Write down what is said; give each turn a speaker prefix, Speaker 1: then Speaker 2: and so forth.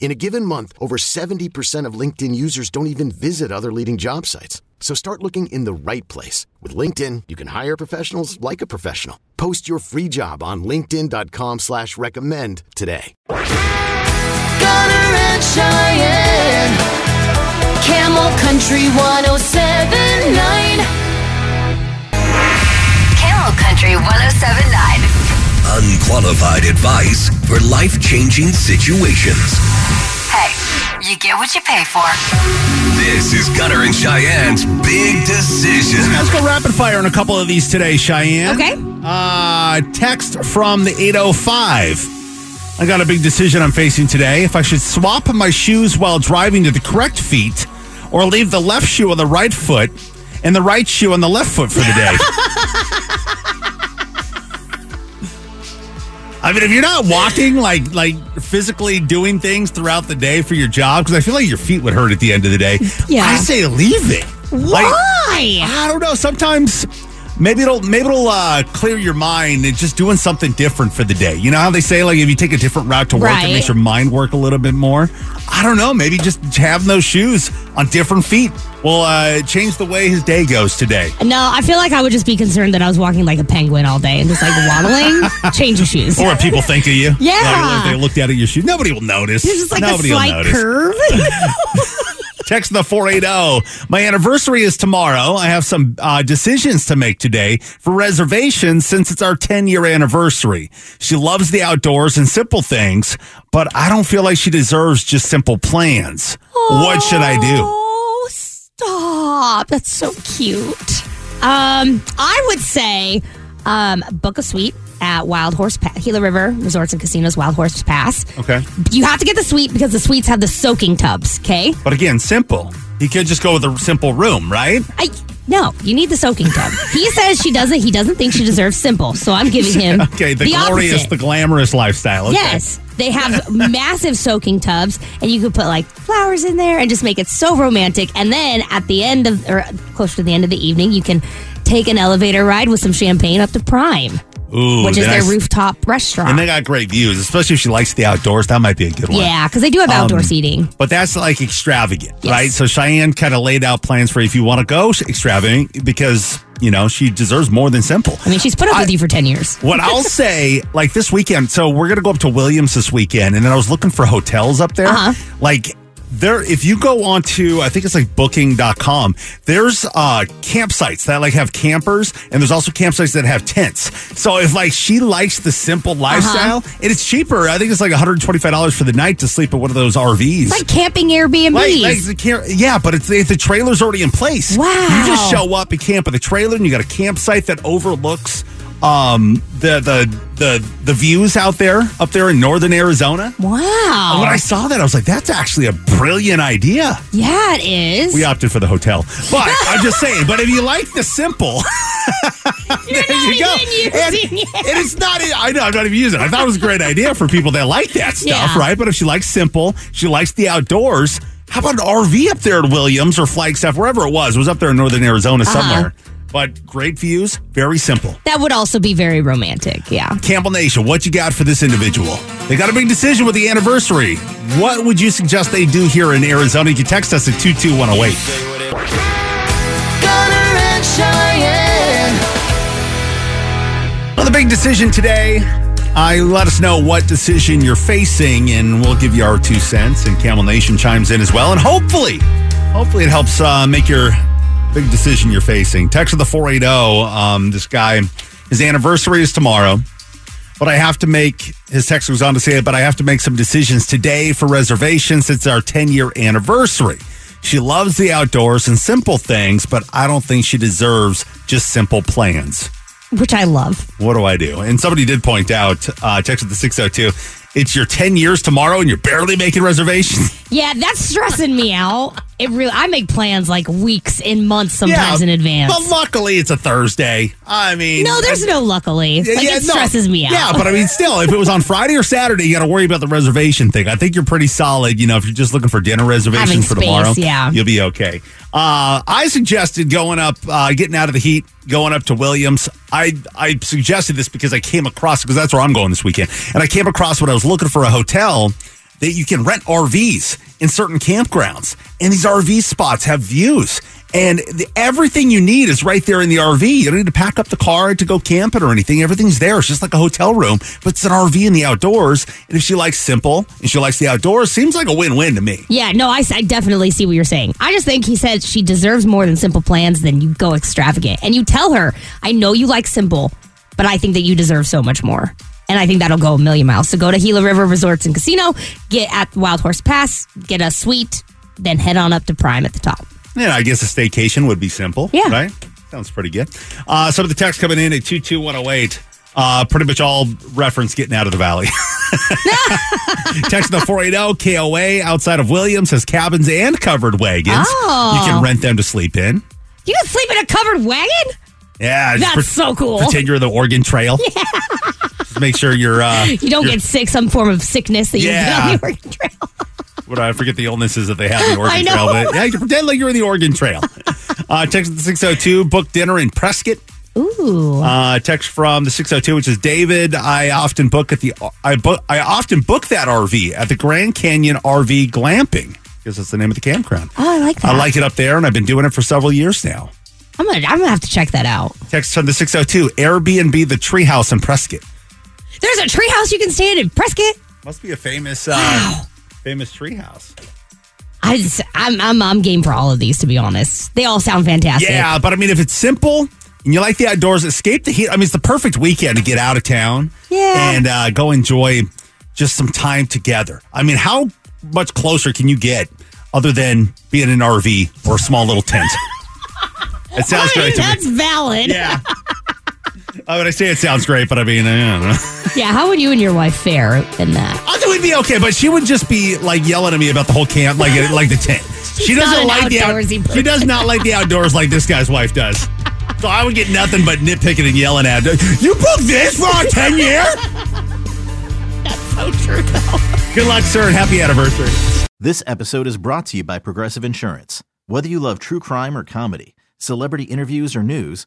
Speaker 1: In a given month, over 70% of LinkedIn users don't even visit other leading job sites. So start looking in the right place. With LinkedIn, you can hire professionals like a professional. Post your free job on linkedin.com slash recommend today.
Speaker 2: Gunner and Cheyenne, Camel Country 1079.
Speaker 3: Camel Country 1079.
Speaker 4: Unqualified advice for life changing situations.
Speaker 3: Hey, you get what you pay for.
Speaker 4: This is Gunner and Cheyenne's Big Decision.
Speaker 5: Let's go rapid fire on a couple of these today, Cheyenne.
Speaker 6: Okay.
Speaker 5: Uh, text from the 805. I got a big decision I'm facing today. If I should swap my shoes while driving to the correct feet or leave the left shoe on the right foot and the right shoe on the left foot for the day. I mean, if you're not walking, like like physically doing things throughout the day for your job, because I feel like your feet would hurt at the end of the day.
Speaker 6: Yeah.
Speaker 5: I say leave it. Like,
Speaker 6: Why?
Speaker 5: I don't know. Sometimes maybe it'll maybe it'll uh, clear your mind and just doing something different for the day. You know how they say like if you take a different route to work,
Speaker 6: Right.
Speaker 5: it makes your mind work a little bit more. I don't know. Maybe just having those shoes on different feet will uh, change the way his day goes today.
Speaker 6: No, I feel like I would just be concerned that I was walking like a penguin all day and just like waddling. Change your shoes.
Speaker 5: Or what people think of you.
Speaker 6: Yeah.
Speaker 5: Like, if they looked at your shoes, nobody will notice.
Speaker 6: There's just like
Speaker 5: nobody
Speaker 6: a slight curve.
Speaker 5: Text the 480. My anniversary is tomorrow. I have some uh, decisions to make today for reservations since it's our 10 year anniversary. She loves the outdoors and simple things, but I don't feel like she deserves just simple plans. What should I do?
Speaker 6: Oh, stop. That's so cute. Um, I would say um, book a suite at Wild Horse Pass, Gila River Resorts and Casinos Wild Horse Pass.
Speaker 5: Okay.
Speaker 6: You have to get the suite because the suites have the soaking tubs, okay?
Speaker 5: But again, simple. He could just go with a simple room, right?
Speaker 6: I no, you need the soaking tub. he says she doesn't. He doesn't think she deserves simple. So I'm giving him
Speaker 5: Okay, the, glorious,
Speaker 6: opposite.
Speaker 5: the glamorous lifestyle. Okay.
Speaker 6: Yes, they have massive soaking tubs, and you could put like flowers in there and just make it so romantic. And then at the end of, or close to the end of the evening, you can take an elevator ride with some champagne up to Prime,
Speaker 5: Ooh,
Speaker 6: which is their
Speaker 5: I
Speaker 6: rooftop restaurant.
Speaker 5: And they got great views, especially if she likes the outdoors. That might be a good one.
Speaker 6: yeah, because they do have outdoor
Speaker 5: Um,
Speaker 6: seating.
Speaker 5: But that's like extravagant,
Speaker 6: Yes.
Speaker 5: right? So Cheyenne kind of laid out plans for if you want to go extravagant because, you know, she deserves more than simple.
Speaker 6: I mean, she's put up
Speaker 5: I-
Speaker 6: with you for ten years.
Speaker 5: What I'll say, like this weekend, so we're going to go up to Williams this weekend, and then I was looking for hotels up there.
Speaker 6: Uh-huh.
Speaker 5: Like, there, if you go on to, I think it's like booking.com, there's uh campsites that like have campers, and there's also campsites that have tents. So if like she likes the simple
Speaker 6: Uh-huh.
Speaker 5: lifestyle, and it's cheaper, I think it's like $125 for the night to sleep at one of those RVs.
Speaker 6: It's like camping Airbnb.
Speaker 5: Like, like yeah, but it's the, the trailer's already in place.
Speaker 6: Wow.
Speaker 5: You just show up and camp at the trailer, and you got a campsite that overlooks um the the the the views out there up there in northern Arizona.
Speaker 6: wow.
Speaker 5: And when I saw that, I was like, that's actually a brilliant idea.
Speaker 6: yeah, it is.
Speaker 5: We opted for the hotel, but I'm just saying. But if you like the simple,
Speaker 6: You're
Speaker 5: there
Speaker 6: not
Speaker 5: you go.
Speaker 6: even
Speaker 5: And,
Speaker 6: it.
Speaker 5: and it's not. I know I'm not even using it. I thought it was a great idea for people that like that stuff,
Speaker 6: Yeah.
Speaker 5: right? But if she likes simple, she likes the outdoors. How about an RV up there at Williams or Flagstaff, wherever it was? It was up there in northern Arizona
Speaker 6: Uh-huh.
Speaker 5: Somewhere. But great views, very simple.
Speaker 6: That would also be very romantic. Yeah.
Speaker 5: Camel Nation, what you got for this individual? They got a big decision with the anniversary. What would you suggest they do here in Arizona? You can text us at 22108.
Speaker 2: Gunner and Cheyenne.
Speaker 5: Well, the big decision today. I let us know what decision you're facing, and we'll give you our two cents. And Camel Nation chimes in as well, and hopefully, hopefully, it helps uh, make your big decision you're facing. Text of the 480. Um, this guy His anniversary is tomorrow, but I have to make, his text goes on to say, it, but I have to make some decisions today for reservations. It's our 10 year anniversary. She loves the outdoors and simple things, but I don't think she deserves just simple plans.
Speaker 6: Which I love.
Speaker 5: What do I do? And somebody did point out, uh, texted the 602, it's your 10 years tomorrow and you're barely making reservations.
Speaker 6: Yeah, that's stressing me out. It really. I make plans like weeks and months sometimes in advance.
Speaker 5: But luckily, it's a Thursday. I mean,
Speaker 6: no, there's no luckily. Like it
Speaker 5: no.
Speaker 6: stresses me out.
Speaker 5: Yeah, but I mean, still, if it was on Friday or Saturday, you got to worry about the reservation thing. I think you're pretty solid. You know, if you're just looking for dinner reservations
Speaker 6: Having
Speaker 5: for
Speaker 6: space,
Speaker 5: tomorrow,
Speaker 6: yeah.
Speaker 5: you'll be okay. Uh, I suggested going up, uh, getting out of the heat, going up to Williams. I I suggested this because I came across because that's where I'm going this weekend, and I came across when I was looking for a hotel that you can rent RVs in certain campgrounds, and these RV spots have views. And the, everything you need is right there in the RV. You don't need to pack up the car to go camping or anything. Everything's there. It's just like a hotel room, but it's an RV in the outdoors. And if she likes simple and she likes the outdoors, seems like a win-win to me.
Speaker 6: Yeah, no, I, I definitely see what you're saying. I just think he said she deserves more than simple plans than you go extravagant. And you tell her, I know you like simple, but I think that you deserve so much more. And I think that'll go a million miles. So go to Gila River Resorts and Casino, get at Wild Horse Pass, get a suite, then head on up to Prime at the top.
Speaker 5: Yeah, I guess a staycation would be simple.
Speaker 6: Yeah.
Speaker 5: Right? Sounds pretty good. Uh, some of the text coming in at 22108. Uh, pretty much all reference getting out of the valley. Text the 480 KOA outside of Williams has cabins and covered wagons.
Speaker 6: Oh.
Speaker 5: You can rent them to sleep in.
Speaker 6: You can sleep in a covered wagon?
Speaker 5: Yeah,
Speaker 6: That's so cool.
Speaker 5: Pretend you're the Oregon Trail. Yeah. Make sure you're. Uh,
Speaker 6: You don't
Speaker 5: you're-
Speaker 6: get sick, some form of sickness that you
Speaker 5: Yeah.
Speaker 6: get on the Oregon Trail.
Speaker 5: What I forget the illnesses that they have in the Oregon. Trail. But yeah, pretend like you're in the Oregon Trail. uh, text the 602, book dinner in Prescott.
Speaker 6: Ooh.
Speaker 5: Uh, text from the 602, which is David. I often book at the I book I often book that RV at the Grand Canyon RV Glamping because that's the name of the campground.
Speaker 6: Oh, I like that.
Speaker 5: I like it up there, and I've been doing it for several years now.
Speaker 6: I'm gonna, I'm gonna have to check that out.
Speaker 5: Text from the 602, Airbnb the Treehouse in Prescott.
Speaker 6: There's a treehouse you can stay in in Prescott.
Speaker 5: Must be a famous uh, famous treehouse.
Speaker 6: I just, I'm, I'm, I'm game for all of these, to be honest. They all sound fantastic.
Speaker 5: Yeah, but I mean, if it's simple and you like the outdoors, escape the heat. I mean, it's the perfect weekend to get out of town.
Speaker 6: Yeah.
Speaker 5: And uh, go enjoy just some time together. I mean, how much closer can you get other than being in an RV or a small little tent? it sounds
Speaker 6: I mean,
Speaker 5: great to
Speaker 6: that's
Speaker 5: me.
Speaker 6: valid.
Speaker 5: Yeah. I would I say it sounds great, but I mean, I don't know.
Speaker 6: Yeah, how would you and your wife fare in that?
Speaker 5: I think we'd be okay, but she would just be like yelling at me about the whole camp, like like the tent. She
Speaker 6: not
Speaker 5: doesn't
Speaker 6: an
Speaker 5: like the out-
Speaker 6: outdoorsy
Speaker 5: she does not like the outdoors like this guy's wife does. So I would get nothing but nitpicking and yelling at her. You booked this for our ten year?
Speaker 6: So true, though.
Speaker 5: Good luck, sir, and happy anniversary.
Speaker 7: This episode is brought to you by Progressive Insurance. Whether you love true crime or comedy, celebrity interviews or news,